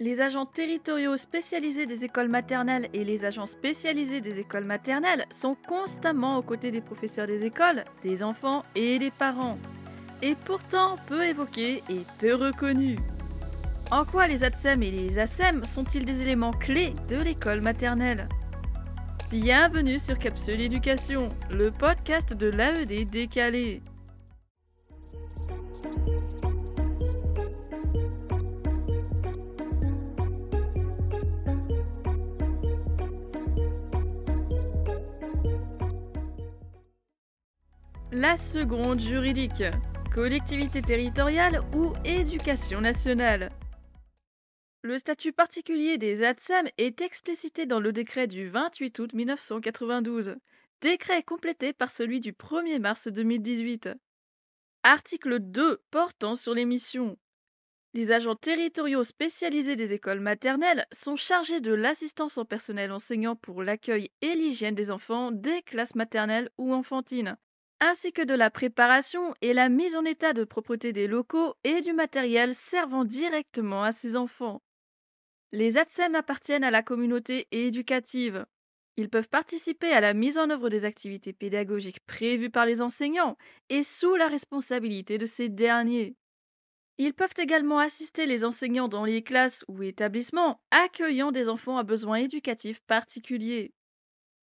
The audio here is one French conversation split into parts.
Les agents territoriaux spécialisés des écoles maternelles et les agents spécialisés des écoles maternelles sont constamment aux côtés des professeurs des écoles, des enfants et des parents. Et pourtant peu évoqués et peu reconnus. En quoi les ATSEM et les ASEM sont-ils des éléments clés de l'école maternelle? Bienvenue sur Capsule Éducation, le podcast de l'AED décalé. La seconde juridique, collectivité territoriale ou éducation nationale. Le statut particulier des ATSEM est explicité dans le décret du 28 août 1992, décret complété par celui du 1er mars 2018. Article 2 portant sur les missions. Les agents territoriaux spécialisés des écoles maternelles sont chargés de l'assistance en personnel enseignant pour l'accueil et l'hygiène des enfants des classes maternelles ou enfantines, ainsi que de la préparation et la mise en état de propreté des locaux et du matériel servant directement à ces enfants. Les ATSEM appartiennent à la communauté éducative. Ils peuvent participer à la mise en œuvre des activités pédagogiques prévues par les enseignants et sous la responsabilité de ces derniers. Ils peuvent également assister les enseignants dans les classes ou établissements accueillant des enfants à besoins éducatifs particuliers.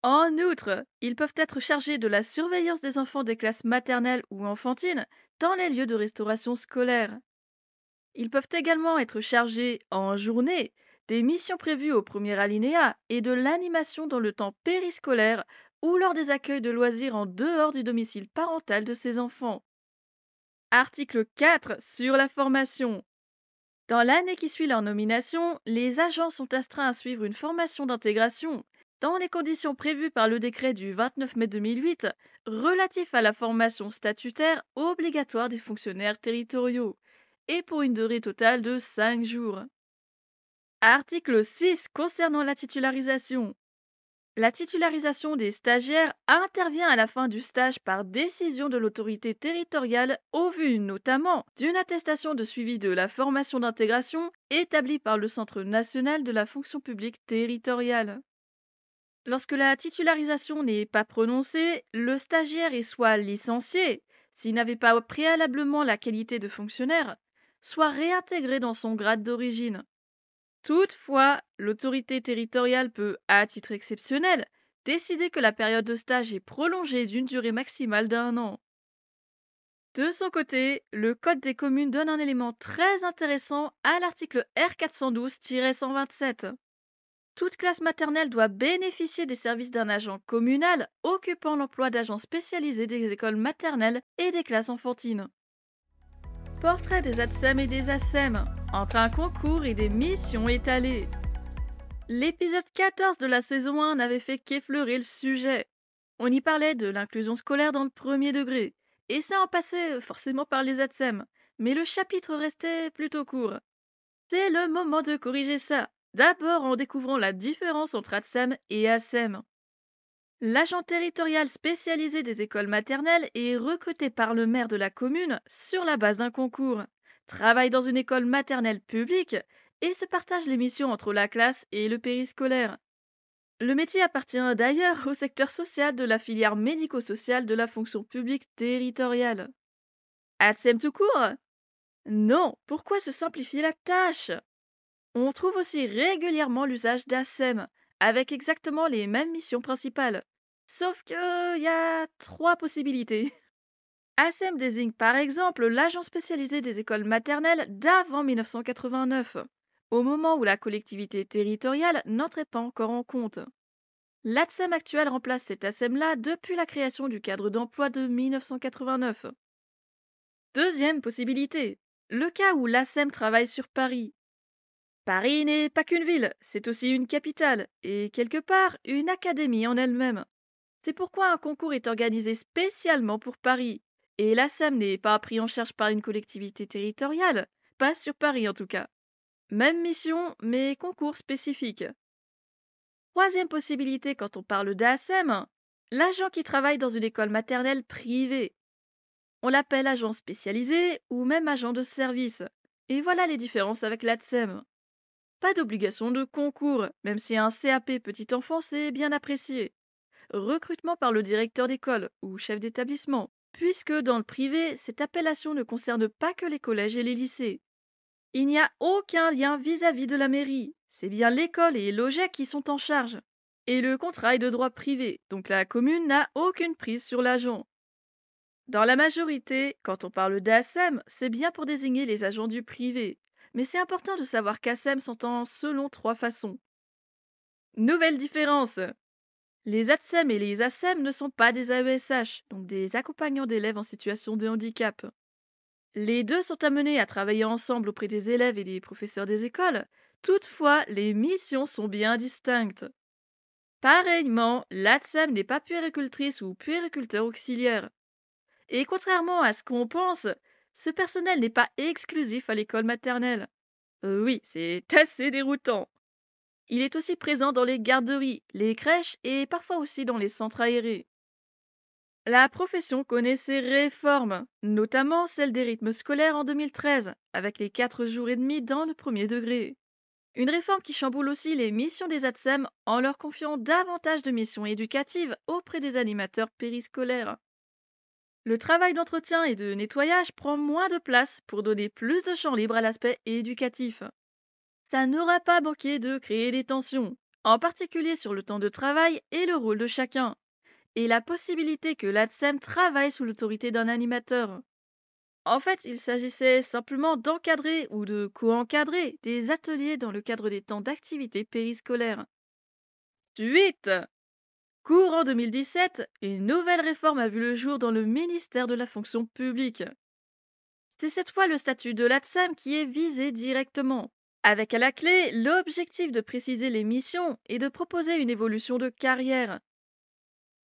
En outre, ils peuvent être chargés de la surveillance des enfants des classes maternelles ou enfantines dans les lieux de restauration scolaire. Ils peuvent également être chargés, en journée, des missions prévues au premier alinéa et de l'animation dans le temps périscolaire ou lors des accueils de loisirs en dehors du domicile parental de ces enfants. Article 4 sur la formation. Dans l'année qui suit leur nomination, les agents sont astreints à suivre une formation d'intégration dans les conditions prévues par le décret du 29 mai 2008 relatif à la formation statutaire obligatoire des fonctionnaires territoriaux, et pour une durée totale de 5 jours. Article 6 concernant la titularisation. La titularisation des stagiaires intervient à la fin du stage par décision de l'autorité territoriale au vu notamment d'une attestation de suivi de la formation d'intégration établie par le Centre national de la fonction publique territoriale. Lorsque la titularisation n'est pas prononcée, le stagiaire est soit licencié, s'il n'avait pas préalablement la qualité de fonctionnaire, soit réintégré dans son grade d'origine. Toutefois, l'autorité territoriale peut, à titre exceptionnel, décider que la période de stage est prolongée d'une durée maximale d'un an. De son côté, le Code des communes donne un élément très intéressant à l'article R412-127. Toute classe maternelle doit bénéficier des services d'un agent communal occupant l'emploi d'agents spécialisés des écoles maternelles et des classes enfantines. Portrait des ATSEM et des ASEM, entre un concours et des missions étalées. L'épisode 14 de la saison 1 n'avait fait qu'effleurer le sujet. On y parlait de l'inclusion scolaire dans le premier degré, et ça en passait forcément par les ATSEM, mais le chapitre restait plutôt court. C'est le moment de corriger ça, D'abord en découvrant la différence entre ATSEM et ASEM. L'agent territorial spécialisé des écoles maternelles est recruté par le maire de la commune sur la base d'un concours, travaille dans une école maternelle publique et se partage les missions entre la classe et le périscolaire. Le métier appartient d'ailleurs au secteur social de la filière médico-sociale de la fonction publique territoriale. ATSEM tout court? Non, pourquoi se simplifier la tâche? On trouve aussi régulièrement l'usage d'ASEM, avec exactement les mêmes missions principales. Sauf que y a trois possibilités. ASEM désigne par exemple l'agent spécialisé des écoles maternelles d'avant 1989, au moment où la collectivité territoriale n'entrait pas encore en compte. L'ATSEM actuel remplace cet ASEM-là depuis la création du cadre d'emploi de 1989. Deuxième possibilité, le cas où l'ASEM travaille sur Paris, Paris n'est pas qu'une ville, c'est aussi une capitale, et quelque part une académie en elle-même. C'est pourquoi un concours est organisé spécialement pour Paris, et l'ASEM n'est pas pris en charge par une collectivité territoriale, pas sur Paris en tout cas. Même mission, mais concours spécifique. Troisième possibilité quand on parle d'ASEM, l'agent qui travaille dans une école maternelle privée. On l'appelle agent spécialisé ou même agent de service. Et voilà les différences avec l'ATSEM. Pas d'obligation de concours, même si un CAP petite enfance est bien apprécié. Recrutement par le directeur d'école ou chef d'établissement, puisque dans le privé, cette appellation ne concerne pas que les collèges et les lycées. Il n'y a aucun lien vis-à-vis de la mairie, c'est bien l'école et l'OGEC qui sont en charge. Et le contrat est de droit privé, donc la commune n'a aucune prise sur l'agent. Dans la majorité, quand on parle d'ASEM, c'est bien pour désigner les agents du privé, mais c'est important de savoir qu'ASEM s'entend selon trois façons. Nouvelle différence Les ATSEM et les ASEM ne sont pas des AESH, donc des accompagnants d'élèves en situation de handicap. Les deux sont amenés à travailler ensemble auprès des élèves et des professeurs des écoles, toutefois les missions sont bien distinctes. Pareillement, l'ATSEM n'est pas puéricultrice ou puériculteur auxiliaire. Et contrairement à ce qu'on pense, ce personnel n'est pas exclusif à l'école maternelle. Euh, oui, c'est assez déroutant. Il est aussi présent dans les garderies, les crèches et parfois aussi dans les centres aérés. La profession connaît ses réformes, notamment celle des rythmes scolaires en 2013, avec les 4 jours et demi dans le premier degré. Une réforme qui chamboule aussi les missions des ATSEM en leur confiant davantage de missions éducatives auprès des animateurs périscolaires. Le travail d'entretien et de nettoyage prend moins de place pour donner plus de champ libre à l'aspect éducatif. Ça n'aura pas manqué de créer des tensions, en particulier sur le temps de travail et le rôle de chacun, et la possibilité que l'ADSEM travaille sous l'autorité d'un animateur. En fait, il s'agissait simplement d'encadrer ou de co-encadrer des ateliers dans le cadre des temps d'activité périscolaire. Suite Courant 2017, une nouvelle réforme a vu le jour dans le ministère de la fonction publique. C'est cette fois le statut de l'ATSEM qui est visé directement, avec à la clé l'objectif de préciser les missions et de proposer une évolution de carrière.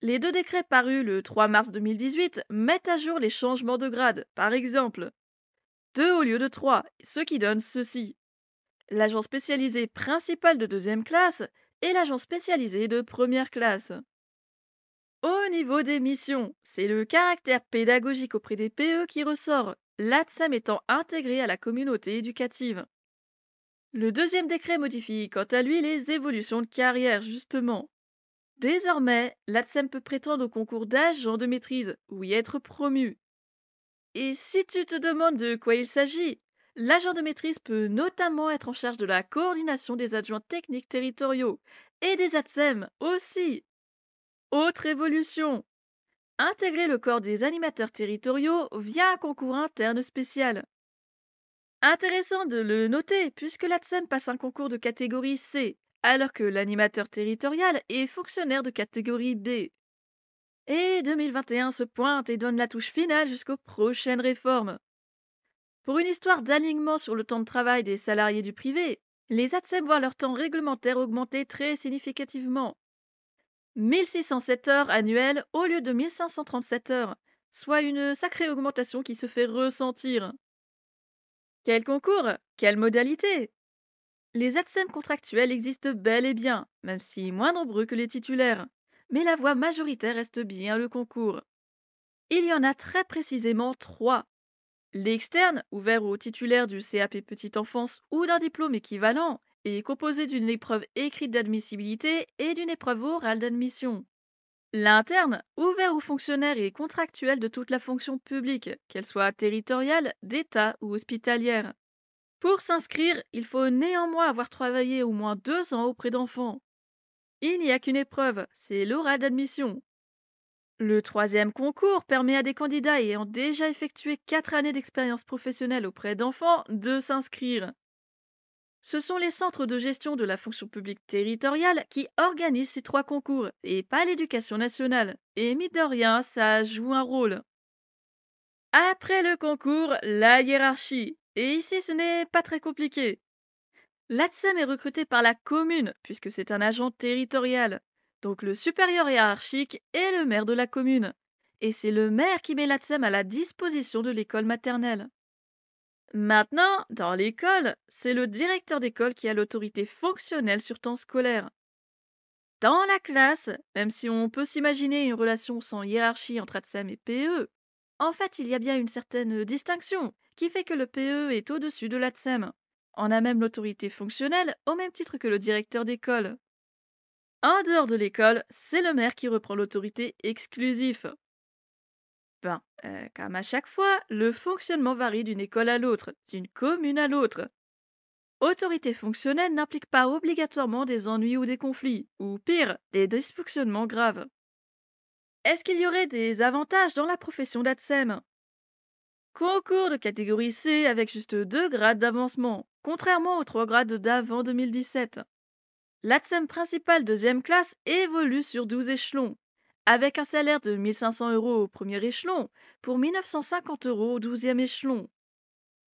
Les deux décrets parus le 3 mars 2018 mettent à jour les changements de grade, par exemple. Deux au lieu de trois, ce qui donne ceci. L'agent spécialisé principal de deuxième classe et l'agent spécialisé de première classe. Au niveau des missions, c'est le caractère pédagogique auprès des PE qui ressort, l'ATSEM étant intégré à la communauté éducative. Le deuxième décret modifie quant à lui les évolutions de carrière, justement. Désormais, l'ATSEM peut prétendre au concours d'agent de maîtrise ou y être promu. Et si tu te demandes de quoi il s'agit, L'agent de maîtrise peut notamment être en charge de la coordination des adjoints techniques territoriaux et des ATSEM aussi. Autre évolution. Intégrer le corps des animateurs territoriaux via un concours interne spécial. Intéressant de le noter puisque l'ATSEM passe un concours de catégorie C, alors que l'animateur territorial est fonctionnaire de catégorie B. Et 2021 se pointe et donne la touche finale jusqu'aux prochaines réformes. Pour une histoire d'alignement sur le temps de travail des salariés du privé, les ATSEM voient leur temps réglementaire augmenter très significativement. 1607 heures annuelles au lieu de 1537 heures, soit une sacrée augmentation qui se fait ressentir. Quel concours Quelle modalité Les ATSEM contractuels existent bel et bien, même si moins nombreux que les titulaires, mais la voie majoritaire reste bien le concours. Il y en a très précisément trois L'externe, ouvert aux titulaires du CAP Petite Enfance ou d'un diplôme équivalent, est composé d'une épreuve écrite d'admissibilité et d'une épreuve orale d'admission. L'interne, ouvert aux fonctionnaires et contractuels de toute la fonction publique, qu'elle soit territoriale, d'État ou hospitalière. Pour s'inscrire, il faut néanmoins avoir travaillé au moins deux ans auprès d'enfants. Il n'y a qu'une épreuve, c'est l'oral d'admission. Le troisième concours permet à des candidats ayant déjà effectué quatre années d'expérience professionnelle auprès d'enfants de s'inscrire. Ce sont les centres de gestion de la fonction publique territoriale qui organisent ces trois concours et pas l'éducation nationale. Et mine de rien, ça joue un rôle. Après le concours, la hiérarchie. Et ici, ce n'est pas très compliqué. L'ATSEM est recruté par la commune, puisque c'est un agent territorial. Donc le supérieur hiérarchique est le maire de la commune. Et c'est le maire qui met l'ATSEM à la disposition de l'école maternelle. Maintenant, dans l'école, c'est le directeur d'école qui a l'autorité fonctionnelle sur temps scolaire. Dans la classe, même si on peut s'imaginer une relation sans hiérarchie entre ATSEM et PE, en fait, il y a bien une certaine distinction qui fait que le PE est au-dessus de l'ATSEM. en a même l'autorité fonctionnelle au même titre que le directeur d'école. En dehors de l'école, c'est le maire qui reprend l'autorité exclusive. Ben, euh, comme à chaque fois, le fonctionnement varie d'une école à l'autre, d'une commune à l'autre. Autorité fonctionnelle n'implique pas obligatoirement des ennuis ou des conflits, ou pire, des dysfonctionnements graves. Est-ce qu'il y aurait des avantages dans la profession d'ATSEM? Concours de catégorie C avec juste deux grades d'avancement, contrairement aux trois grades d'avant 2017. L'ATSEM principal deuxième classe évolue sur 12 échelons, avec un salaire de 1500 euros au premier échelon pour 1950 euros au douzième échelon.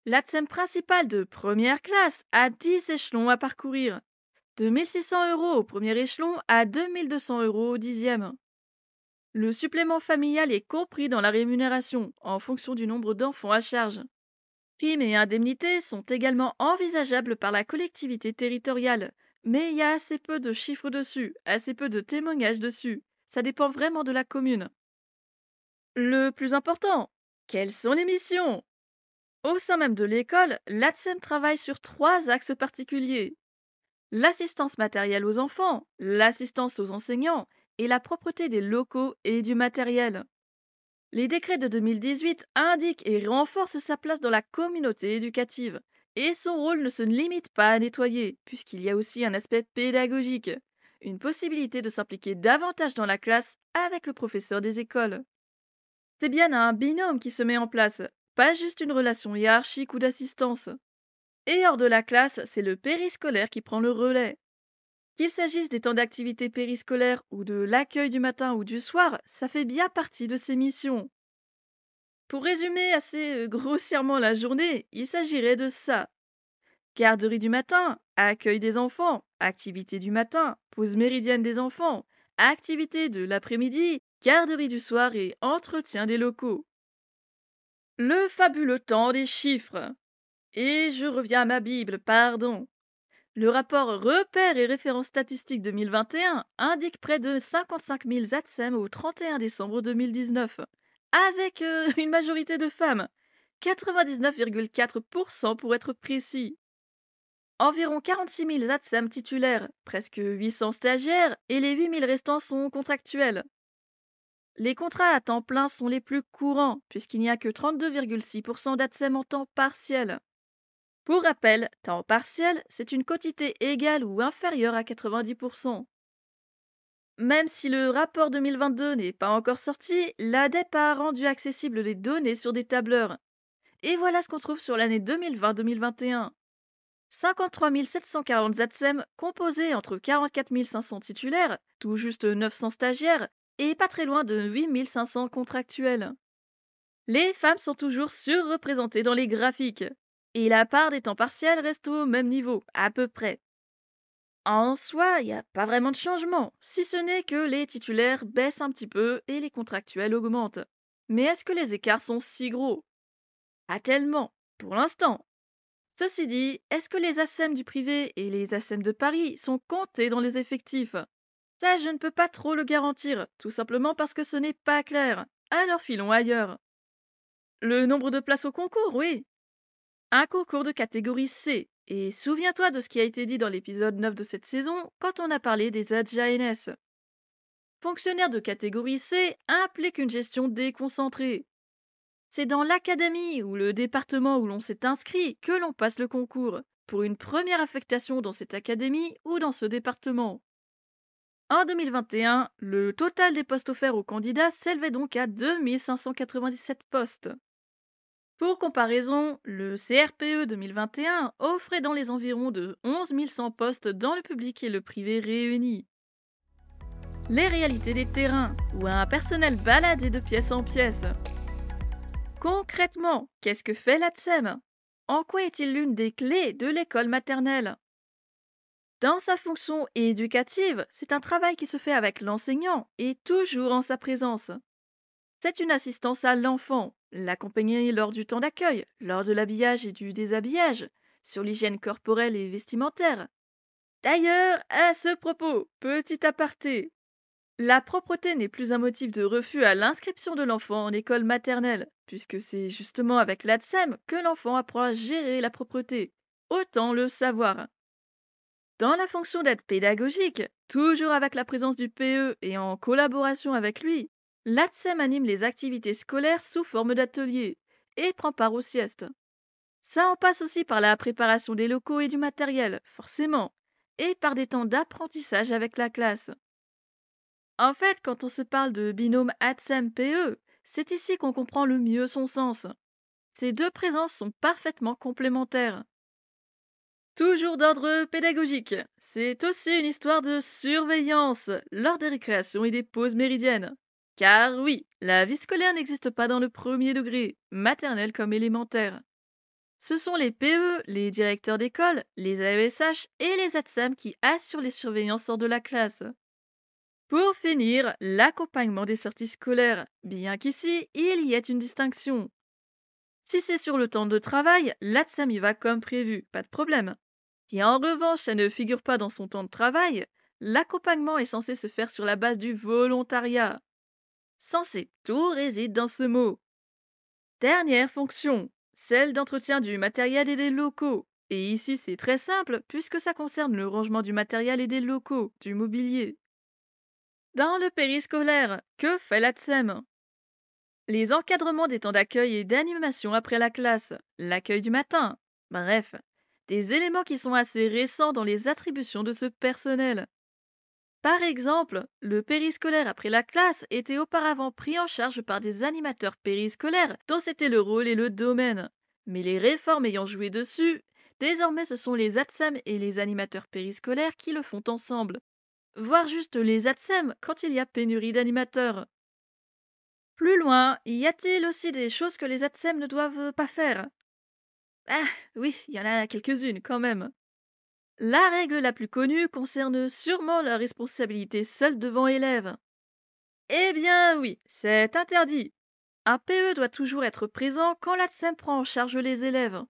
L'ATSEM principal de première classe a 10 échelons à parcourir, de 1600 euros au premier échelon à 2200 euros au dixième. Le supplément familial est compris dans la rémunération en fonction du nombre d'enfants à charge. Primes et indemnités sont également envisageables par la collectivité territoriale, mais il y a assez peu de chiffres dessus, assez peu de témoignages dessus. Ça dépend vraiment de la commune. Le plus important, quelles sont les missions? Au sein même de l'école, l'ATSEM travaille sur trois axes particuliers. L'assistance matérielle aux enfants, l'assistance aux enseignants et la propreté des locaux et du matériel. Les décrets de 2018 indiquent et renforcent sa place dans la communauté éducative, et son rôle ne se limite pas à nettoyer, puisqu'il y a aussi un aspect pédagogique, une possibilité de s'impliquer davantage dans la classe avec le professeur des écoles. C'est bien un binôme qui se met en place, pas juste une relation hiérarchique ou d'assistance. Et hors de la classe, c'est le périscolaire qui prend le relais. Qu'il s'agisse des temps d'activité périscolaire ou de l'accueil du matin ou du soir, ça fait bien partie de ses missions. Pour résumer assez grossièrement la journée, il s'agirait de ça. Garderie du matin, accueil des enfants, activité du matin, pause méridienne des enfants, activité de l'après-midi, garderie du soir et entretien des locaux. Le fabuleux temps des chiffres. Et je reviens à ma Bible, pardon. Le rapport Repères et références statistiques 2021 indique près de 55 000 ATSEM au 31 décembre 2019, avec euh, une majorité de femmes, 99,4% pour être précis. Environ 46 000 ATSEM titulaires, presque 800 stagiaires, et les 8 000 restants sont contractuels. Les contrats à temps plein sont les plus courants, puisqu'il n'y a que 32,6% d'ATSEM en temps partiel. Pour rappel, temps partiel, c'est une quotité égale ou inférieure à 90%. Même si le rapport 2022 n'est pas encore sorti, l'ADEP a rendu accessibles les données sur des tableurs. Et voilà ce qu'on trouve sur l'année 2020-2021. 53 740 ATSEM composés entre 44 500 titulaires, tout juste 900 stagiaires et pas très loin de 8500 contractuels. Les femmes sont toujours surreprésentées dans les graphiques, et la part des temps partiels reste au même niveau, à peu près. En soi, il n'y a pas vraiment de changement, si ce n'est que les titulaires baissent un petit peu et les contractuels augmentent. Mais est-ce que les écarts sont si gros? Pas tellement, pour l'instant. Ceci dit, est-ce que les ASEM du privé et les ASEM de Paris sont comptés dans les effectifs? Ça, je ne peux pas trop le garantir, tout simplement parce que ce n'est pas clair. Alors filons ailleurs. Le nombre de places au concours, oui. Un concours de catégorie C. Et souviens-toi de ce qui a été dit dans l'épisode 9 de cette saison quand on a parlé des ADJNS. Fonctionnaire de catégorie C implique une gestion déconcentrée. C'est dans l'académie ou le département où l'on s'est inscrit que l'on passe le concours, pour une première affectation dans cette académie ou dans ce département. En 2021, le total des postes offerts aux candidats s'élevait donc à 2597 postes. Pour comparaison, le CRPE 2021 offrait dans les environs de 11 100 postes dans le public et le privé réunis. Les réalités des terrains, ou un personnel baladé de pièce en pièce. Concrètement, qu'est-ce que fait l'ATSEM? En quoi est-il l'une des clés de l'école maternelle? Dans sa fonction éducative, c'est un travail qui se fait avec l'enseignant et toujours en sa présence. C'est une assistance à l'enfant, l'accompagner lors du temps d'accueil, lors de l'habillage et du déshabillage, sur l'hygiène corporelle et vestimentaire. D'ailleurs, à ce propos, petit aparté, la propreté n'est plus un motif de refus à l'inscription de l'enfant en école maternelle, puisque c'est justement avec l'ADSEM que l'enfant apprend à gérer la propreté, autant le savoir. Dans la fonction d'aide pédagogique, toujours avec la présence du PE et en collaboration avec lui, l'ATSEM anime les activités scolaires sous forme d'ateliers et prend part aux siestes. Ça en passe aussi par la préparation des locaux et du matériel, forcément, et par des temps d'apprentissage avec la classe. En fait, quand on se parle de binôme ATSEM-PE, c'est ici qu'on comprend le mieux son sens. Ces deux présences sont parfaitement complémentaires. Toujours d'ordre pédagogique, c'est aussi une histoire de surveillance lors des récréations et des pauses méridiennes. Car oui, la vie scolaire n'existe pas dans le premier degré, maternel comme élémentaire. Ce sont les PE, les directeurs d'école, les AESH et les ATSAM qui assurent les surveillances hors de la classe. Pour finir, l'accompagnement des sorties scolaires, bien qu'ici, il y ait une distinction. Si c'est sur le temps de travail, l'ATSAM y va comme prévu, pas de problème. Si en revanche ça ne figure pas dans son temps de travail, l'accompagnement est censé se faire sur la base du volontariat. Censé, tout réside dans ce mot. Dernière fonction, celle d'entretien du matériel et des locaux. Et ici c'est très simple puisque ça concerne le rangement du matériel et des locaux, du mobilier. Dans le périscolaire, que fait l'ATSEM? Les encadrements des temps d'accueil et d'animation après la classe, l'accueil du matin, bref, des éléments qui sont assez récents dans les attributions de ce personnel. Par exemple, le périscolaire après la classe était auparavant pris en charge par des animateurs périscolaires dont c'était le rôle et le domaine. Mais les réformes ayant joué dessus, désormais ce sont les ATSEM et les animateurs périscolaires qui le font ensemble. Voire juste les ATSEM quand il y a pénurie d'animateurs. Plus loin, y a-t-il aussi des choses que les ATSEM ne doivent pas faire? Ah oui, il y en a quelques-unes quand même. La règle la plus connue concerne sûrement la responsabilité seule devant élève. Eh bien oui, c'est interdit. Un PE doit toujours être présent quand l'ATSEM prend en charge les élèves.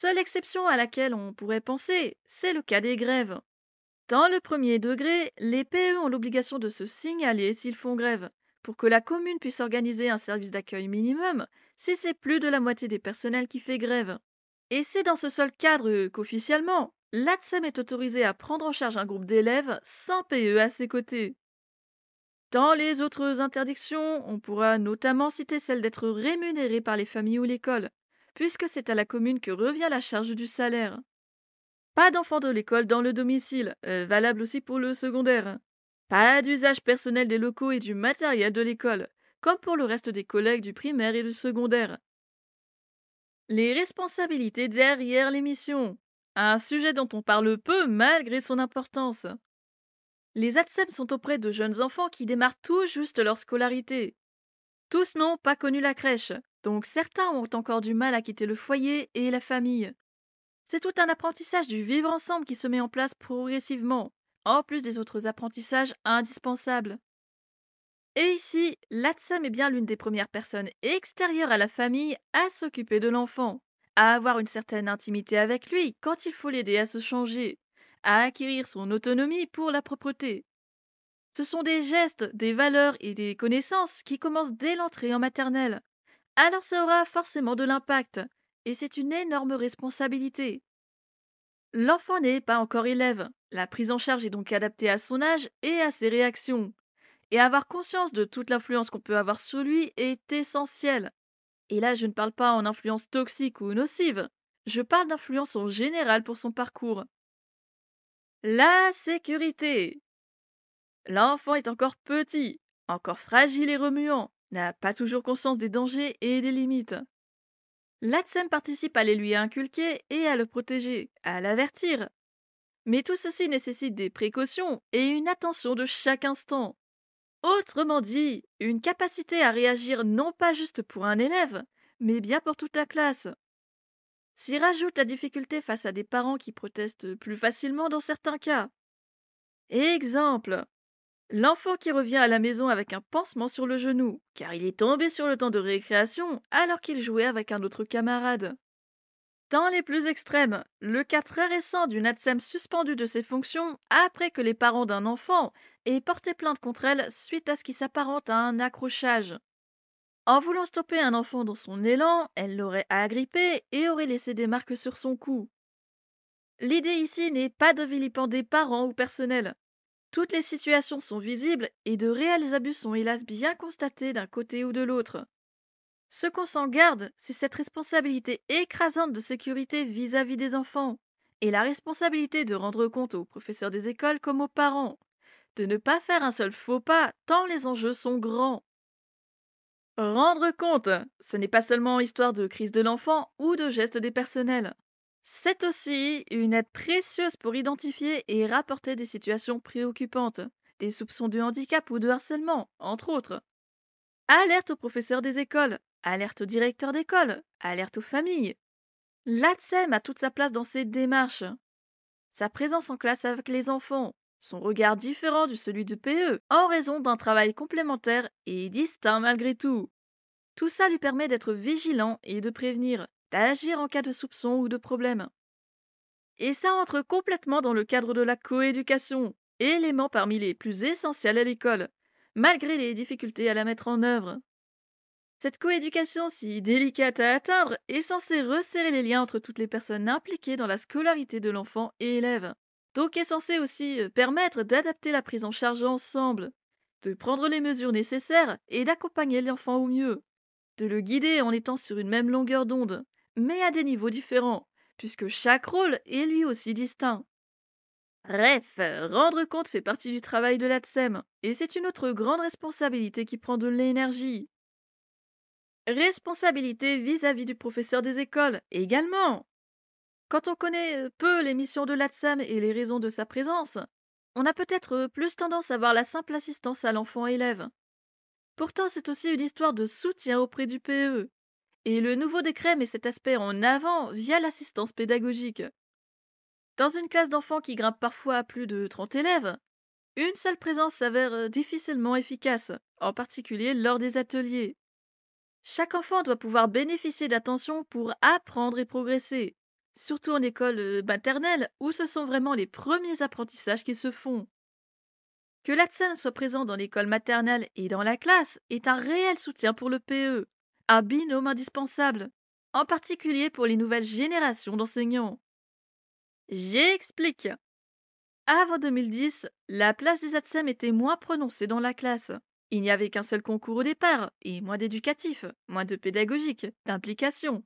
Seule exception à laquelle on pourrait penser, c'est le cas des grèves. Dans le premier degré, les PE ont l'obligation de se signaler s'ils font grève pour que la commune puisse organiser un service d'accueil minimum si c'est plus de la moitié des personnels qui fait grève. Et c'est dans ce seul cadre qu'officiellement, l'ATSEM est autorisé à prendre en charge un groupe d'élèves sans PE à ses côtés. Dans les autres interdictions, on pourra notamment citer celle d'être rémunéré par les familles ou l'école, puisque c'est à la commune que revient la charge du salaire. Pas d'enfants de l'école dans le domicile, euh, valable aussi pour le secondaire. Pas d'usage personnel des locaux et du matériel de l'école, comme pour le reste des collègues du primaire et du secondaire. Les responsabilités derrière Un sujet dont on parle peu malgré son importance. Les ATSEM sont auprès de jeunes enfants qui démarrent tout juste leur scolarité. Tous n'ont pas connu la crèche, donc certains ont encore du mal à quitter le foyer et la famille. C'est tout un apprentissage du vivre ensemble qui se met en place progressivement, en plus des autres apprentissages indispensables. Et ici, l'ATSAM est bien l'une des premières personnes extérieures à la famille à s'occuper de l'enfant, à avoir une certaine intimité avec lui quand il faut l'aider à se changer, à acquérir son autonomie pour la propreté. Ce sont des gestes, des valeurs et des connaissances qui commencent dès l'entrée en maternelle. Alors ça aura forcément de l'impact, et c'est une énorme responsabilité. L'enfant n'est pas encore élève. La prise en charge est donc adaptée à son âge et à ses réactions. Et avoir conscience de toute l'influence qu'on peut avoir sur lui est essentiel. Et là, je ne parle pas en influence toxique ou nocive. Je parle d'influence en général pour son parcours. La sécurité. L'enfant est encore petit, encore fragile et remuant, n'a pas toujours conscience des dangers et des limites. L'ATSEM participe à les lui inculquer et à le protéger, à l'avertir. Mais tout ceci nécessite des précautions et une attention de chaque instant. Autrement dit, une capacité à réagir non pas juste pour un élève, mais bien pour toute la classe. S'y rajoute la difficulté face à des parents qui protestent plus facilement dans certains cas. Exemple, L'enfant qui revient à la maison avec un pansement sur le genou, car il est tombé sur le temps de récréation alors qu'il jouait avec un autre camarade. Dans les plus extrêmes, le cas très récent d'une ATSEM suspendue de ses fonctions après que les parents d'un enfant aient porté plainte contre elle suite à ce qui s'apparente à un accrochage. En voulant stopper un enfant dans son élan, elle l'aurait agrippé et aurait laissé des marques sur son cou. L'idée ici n'est pas de vilipender parents ou personnel. Toutes les situations sont visibles et de réels abus sont hélas bien constatés d'un côté ou de l'autre. Ce qu'on s'en garde, c'est cette responsabilité écrasante de sécurité vis-à-vis des enfants et la responsabilité de rendre compte aux professeurs des écoles comme aux parents, de ne pas faire un seul faux pas tant les enjeux sont grands. Rendre compte, ce n'est pas seulement histoire de crise de l'enfant ou de gestes des personnels. C'est aussi une aide précieuse pour identifier et rapporter des situations préoccupantes, des soupçons de handicap ou de harcèlement, entre autres. Alerte aux professeurs des écoles, alerte aux directeurs d'école, alerte aux familles. L'ATSEM a toute sa place dans ces démarches. Sa présence en classe avec les enfants, son regard différent du celui de PE, en raison d'un travail complémentaire et distinct malgré tout. Tout ça lui permet d'être vigilant et de prévenir, d'agir en cas de soupçon ou de problème. Et ça entre complètement dans le cadre de la coéducation, élément parmi les plus essentiels à l'école, malgré les difficultés à la mettre en œuvre. Cette coéducation si délicate à atteindre est censée resserrer les liens entre toutes les personnes impliquées dans la scolarité de l'enfant et élève. Donc est censée aussi euh, permettre d'adapter la prise en charge ensemble, de prendre les mesures nécessaires et d'accompagner l'enfant au mieux, de le guider en étant sur une même longueur d'onde, mais à des niveaux différents, puisque chaque rôle est lui aussi distinct. Bref, rendre compte fait partie du travail de l'ATSEM, et c'est une autre grande responsabilité qui prend de l'énergie. Responsabilité vis-à-vis du professeur des écoles également. Quand on connaît peu les missions de l'ATSAM et les raisons de sa présence, on a peut-être plus tendance à voir la simple assistance à l'enfant élève. Pourtant, c'est aussi une histoire de soutien auprès du PE. Et le nouveau décret met cet aspect en avant via l'assistance pédagogique. Dans une classe d'enfants qui grimpe parfois à plus de 30 élèves, une seule présence s'avère difficilement efficace, en particulier lors des ateliers. Chaque enfant doit pouvoir bénéficier d'attention pour apprendre et progresser, surtout en école euh, maternelle où ce sont vraiment les premiers apprentissages qui se font. Que l'ATSEM soit présent dans l'école maternelle et dans la classe est un réel soutien pour le PE, un binôme indispensable, en particulier pour les nouvelles générations d'enseignants. J'explique. Avant 2010, la place des ATSEM était moins prononcée dans la classe. Il n'y avait qu'un seul concours au départ, et moins d'éducatif, moins de pédagogique, d'implication.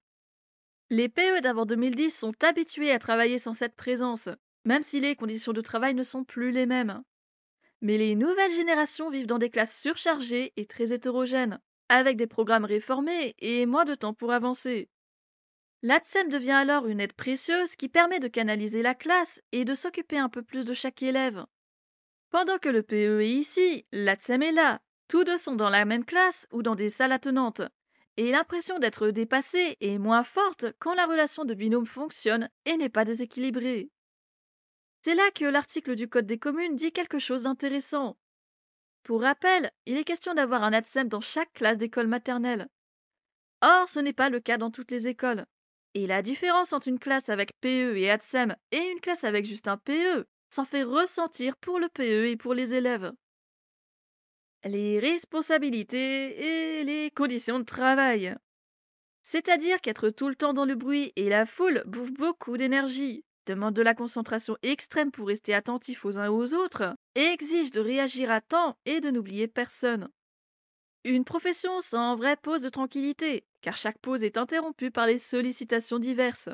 Les PE d'avant 2010 sont habitués à travailler sans cette présence, même si les conditions de travail ne sont plus les mêmes. Mais les nouvelles générations vivent dans des classes surchargées et très hétérogènes, avec des programmes réformés et moins de temps pour avancer. L'ATSEM devient alors une aide précieuse qui permet de canaliser la classe et de s'occuper un peu plus de chaque élève. Pendant que le PE est ici, l'ATSEM est là, tous deux sont dans la même classe ou dans des salles attenantes, et l'impression d'être dépassé est moins forte quand la relation de binôme fonctionne et n'est pas déséquilibrée. C'est là que l'article du Code des communes dit quelque chose d'intéressant. Pour rappel, il est question d'avoir un ATSEM dans chaque classe d'école maternelle. Or, ce n'est pas le cas dans toutes les écoles. Et la différence entre une classe avec PE et ATSEM et une classe avec juste un PE s'en fait ressentir pour le PE et pour les élèves les responsabilités et les conditions de travail. C'est-à-dire qu'être tout le temps dans le bruit et la foule bouffe beaucoup d'énergie, demande de la concentration extrême pour rester attentif aux uns aux autres, et exige de réagir à temps et de n'oublier personne. Une profession sans vraie pause de tranquillité, car chaque pause est interrompue par les sollicitations diverses.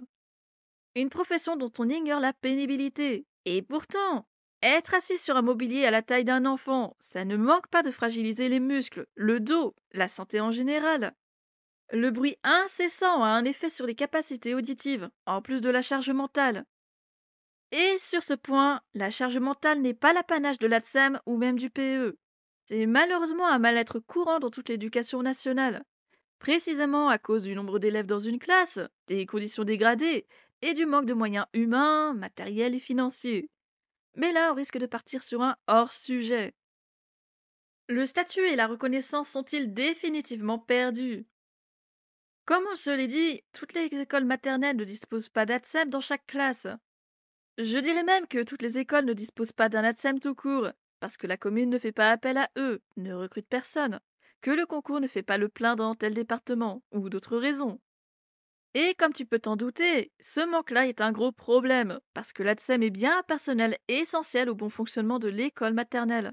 Une profession dont on ignore la pénibilité, et pourtant, être assis sur un mobilier à la taille d'un enfant, ça ne manque pas de fragiliser les muscles, le dos, la santé en général. Le bruit incessant a un effet sur les capacités auditives, en plus de la charge mentale. Et sur ce point, la charge mentale n'est pas l'apanage de l'ATSEM ou même du PE. C'est malheureusement un mal-être courant dans toute l'éducation nationale, précisément à cause du nombre d'élèves dans une classe, des conditions dégradées et du manque de moyens humains, matériels et financiers. Mais là, on risque de partir sur un hors-sujet. Le statut et la reconnaissance sont-ils définitivement perdus? Comme on se l'est dit, toutes les écoles maternelles ne disposent pas d'ATSEM dans chaque classe. Je dirais même que toutes les écoles ne disposent pas d'un ATSEM tout court, parce que la commune ne fait pas appel à eux, ne recrute personne, que le concours ne fait pas le plein dans tel département, ou d'autres raisons. Et comme tu peux t'en douter, ce manque-là est un gros problème, parce que l'ATSEM est bien un personnel essentiel au bon fonctionnement de l'école maternelle,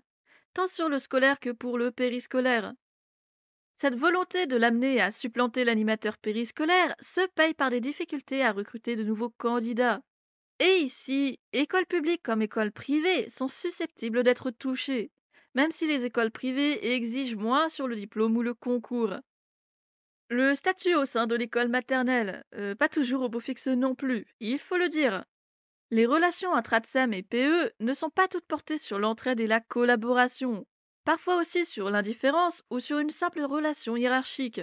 tant sur le scolaire que pour le périscolaire. Cette volonté de l'amener à supplanter l'animateur périscolaire se paye par des difficultés à recruter de nouveaux candidats. Et ici, écoles publiques comme écoles privées sont susceptibles d'être touchées, même si les écoles privées exigent moins sur le diplôme ou le concours. Le statut au sein de l'école maternelle, euh, pas toujours au beau fixe non plus, il faut le dire. Les relations entre ATSEM et PE ne sont pas toutes portées sur l'entraide et la collaboration, parfois aussi sur l'indifférence ou sur une simple relation hiérarchique,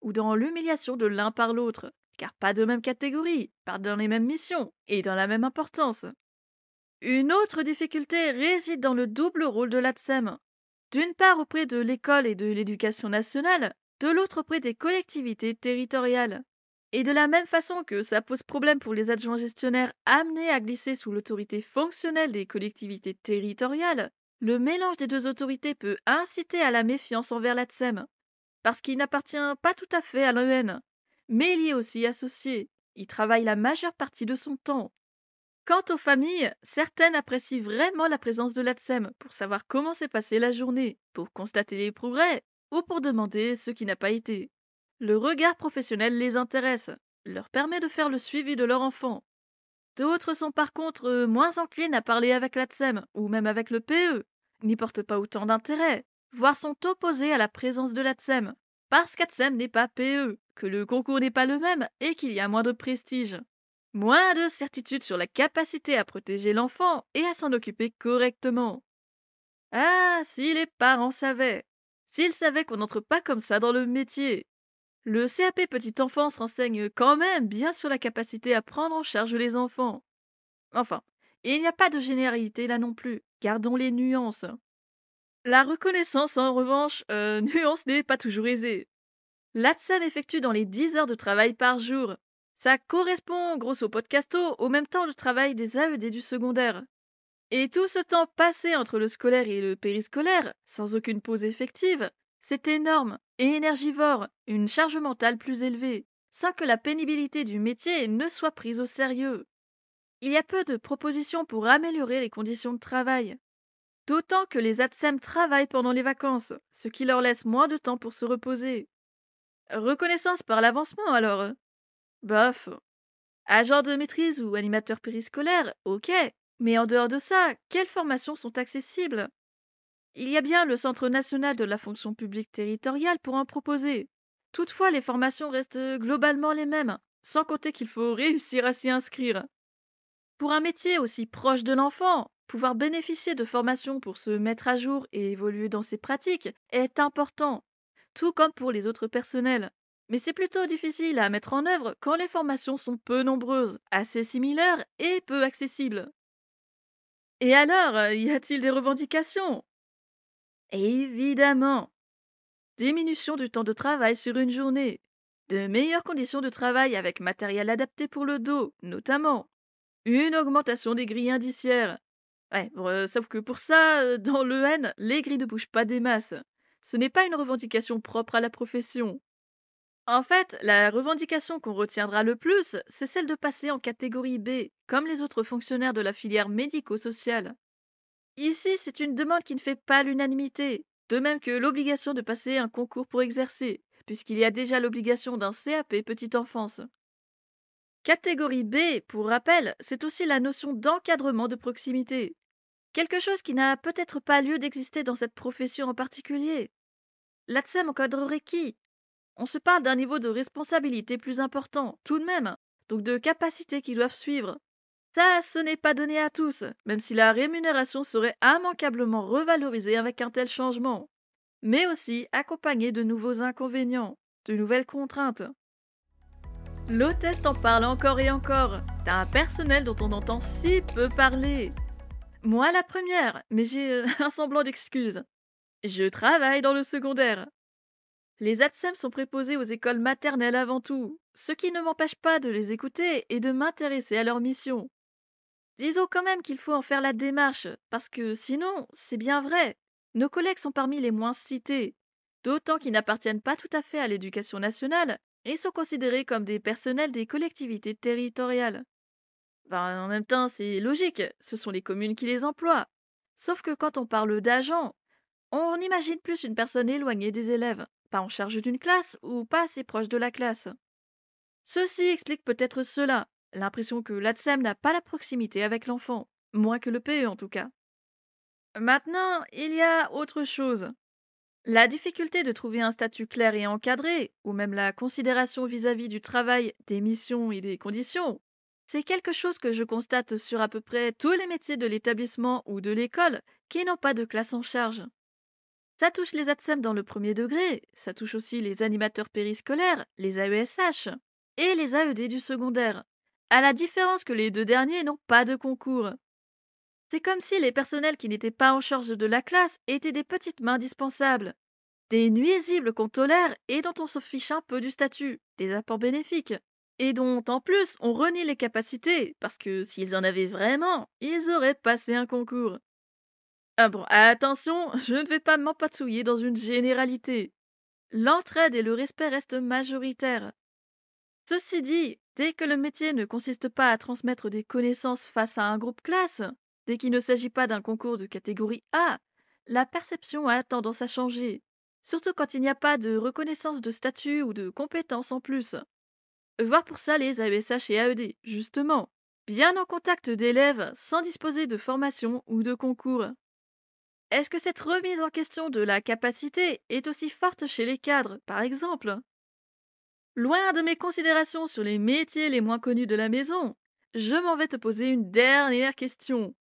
ou dans l'humiliation de l'un par l'autre, car pas de même catégorie, pas dans les mêmes missions et dans la même importance. Une autre difficulté réside dans le double rôle de l'ATSEM. D'une part auprès de l'école et de l'éducation nationale, de l'autre auprès des collectivités territoriales. Et de la même façon que ça pose problème pour les adjoints gestionnaires amenés à glisser sous l'autorité fonctionnelle des collectivités territoriales, le mélange des deux autorités peut inciter à la méfiance envers l'ATSEM, parce qu'il n'appartient pas tout à fait à l'EN, mais il y est aussi associé. Il travaille la majeure partie de son temps. Quant aux familles, certaines apprécient vraiment la présence de l'ATSEM pour savoir comment s'est passée la journée, pour constater les progrès ou pour demander ce qui n'a pas été. Le regard professionnel les intéresse, leur permet de faire le suivi de leur enfant, D'autres sont par contre euh, moins enclines à parler avec l'ATSEM ou même avec le PE, n'y portent pas autant d'intérêt, voire sont opposés à la présence de l'ATSEM, parce qu'ATSEM n'est pas PE, que le concours n'est pas le même et qu'il y a moins de prestige. Moins de certitude sur la capacité à protéger l'enfant et à s'en occuper correctement. Ah, si les parents savaient S'ils savaient qu'on n'entre pas comme ça dans le métier le CAP Petite Enfance renseigne quand même bien sur la capacité à prendre en charge les enfants. Enfin, il n'y a pas de généralité là non plus, gardons les nuances. La reconnaissance, en revanche, euh, nuance n'est pas toujours aisée. L'ATSEM effectue dans les 10 heures de travail par jour. Ça correspond, grosso podcasto, au même temps de travail des AED du secondaire. Et tout ce temps passé entre le scolaire et le périscolaire, sans aucune pause effective, c'est énorme et énergivore, une charge mentale plus élevée, sans que la pénibilité du métier ne soit prise au sérieux. Il y a peu de propositions pour améliorer les conditions de travail. D'autant que les ATSEM travaillent pendant les vacances, ce qui leur laisse moins de temps pour se reposer. Reconnaissance par l'avancement alors? Bof. Agent de maîtrise ou animateur périscolaire, ok. Mais en dehors de ça, quelles formations sont accessibles? Il y a bien le Centre national de la fonction publique territoriale pour en proposer. Toutefois, les formations restent globalement les mêmes, sans compter qu'il faut réussir à s'y inscrire. Pour un métier aussi proche de l'enfant, pouvoir bénéficier de formations pour se mettre à jour et évoluer dans ses pratiques est important, tout comme pour les autres personnels. Mais c'est plutôt difficile à mettre en œuvre quand les formations sont peu nombreuses, assez similaires et peu accessibles. Et alors, y a-t-il des revendications? Évidemment. Diminution du temps de travail sur une journée. De meilleures conditions de travail avec matériel adapté pour le dos, notamment. Une augmentation des grilles indiciaires. Ouais, euh, sauf que pour ça, euh, dans l'EN, les grilles ne bougent pas des masses. Ce n'est pas une revendication propre à la profession. En fait, la revendication qu'on retiendra le plus, c'est celle de passer en catégorie B, comme les autres fonctionnaires de la filière médico-sociale. Ici, c'est une demande qui ne fait pas l'unanimité, de même que l'obligation de passer un concours pour exercer, puisqu'il y a déjà l'obligation d'un CAP petite enfance. Catégorie B, pour rappel, c'est aussi la notion d'encadrement de proximité, quelque chose qui n'a peut-être pas lieu d'exister dans cette profession en particulier. L'ATSEM encadrerait qui? On se parle d'un niveau de responsabilité plus important, tout de même, donc de capacités qui doivent suivre, ça, ce n'est pas donné à tous, même si la rémunération serait immanquablement revalorisée avec un tel changement, mais aussi accompagnée de nouveaux inconvénients, de nouvelles contraintes. L'hôtesse t'en parle encore et encore. T'as un personnel dont on entend si peu parler. Moi la première, mais j'ai un semblant d'excuse. Je travaille dans le secondaire. Les ATSEM sont préposés aux écoles maternelles avant tout, ce qui ne m'empêche pas de les écouter et de m'intéresser à leur mission. Disons quand même qu'il faut en faire la démarche, parce que sinon, c'est bien vrai, nos collègues sont parmi les moins cités, d'autant qu'ils n'appartiennent pas tout à fait à l'éducation nationale et sont considérés comme des personnels des collectivités territoriales. Ben, en même temps, c'est logique, ce sont les communes qui les emploient. Sauf que quand on parle d'agent, on imagine plus une personne éloignée des élèves, pas en charge d'une classe ou pas assez proche de la classe. Ceci explique peut-être cela, l'impression que l'ATSEM n'a pas la proximité avec l'enfant, moins que le PE en tout cas. Maintenant, il y a autre chose. La difficulté de trouver un statut clair et encadré, ou même la considération vis-à-vis du travail, des missions et des conditions, c'est quelque chose que je constate sur à peu près tous les métiers de l'établissement ou de l'école qui n'ont pas de classe en charge. Ça touche les ATSEM dans le premier degré, ça touche aussi les animateurs périscolaires, les AESH et les AED du secondaire, à la différence que les deux derniers n'ont pas de concours. C'est comme si les personnels qui n'étaient pas en charge de la classe étaient des petites mains dispensables, des nuisibles qu'on tolère et dont on se fiche un peu du statut, des apports bénéfiques, et dont en plus on renie les capacités, parce que s'ils en avaient vraiment, ils auraient passé un concours. Ah attention, je ne vais pas m'empatouiller dans une généralité. L'entraide et le respect restent majoritaires. Ceci dit, dès que le métier ne consiste pas à transmettre des connaissances face à un groupe classe, dès qu'il ne s'agit pas d'un concours de catégorie A, la perception a tendance à changer, surtout quand il n'y a pas de reconnaissance de statut ou de compétences en plus. Voir pour ça les AESH et AED, justement, bien en contact d'élèves sans disposer de formation ou de concours. Est-ce que cette remise en question de la capacité est aussi forte chez les cadres, par exemple? Loin de mes considérations sur les métiers les moins connus de la maison, je m'en vais te poser une dernière question.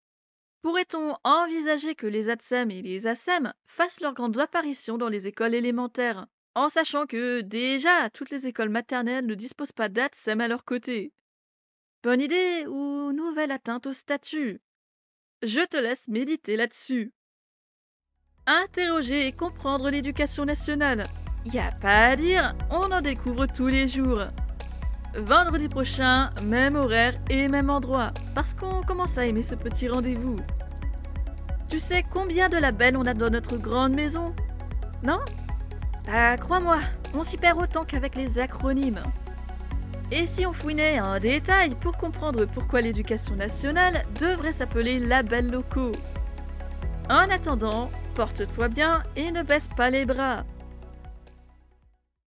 Pourrait-on envisager que les ATSEM et les ASEM fassent leur grande apparition dans les écoles élémentaires, en sachant que déjà toutes les écoles maternelles ne disposent pas d'ATSEM à leur côté? Bonne idée ou nouvelle atteinte au statut? Je te laisse méditer là-dessus. Interroger et comprendre l'éducation nationale. Y a pas à dire, on en découvre tous les jours. Vendredi prochain, même horaire et même endroit, parce qu'on commence à aimer ce petit rendez-vous. Tu sais combien de labels on a dans notre grande maison? Non? Bah crois-moi, on s'y perd autant qu'avec les acronymes. Et si on fouinait en détail pour comprendre pourquoi l'éducation nationale devrait s'appeler labels locaux? En attendant, Porte-toi bien et ne baisse pas les bras.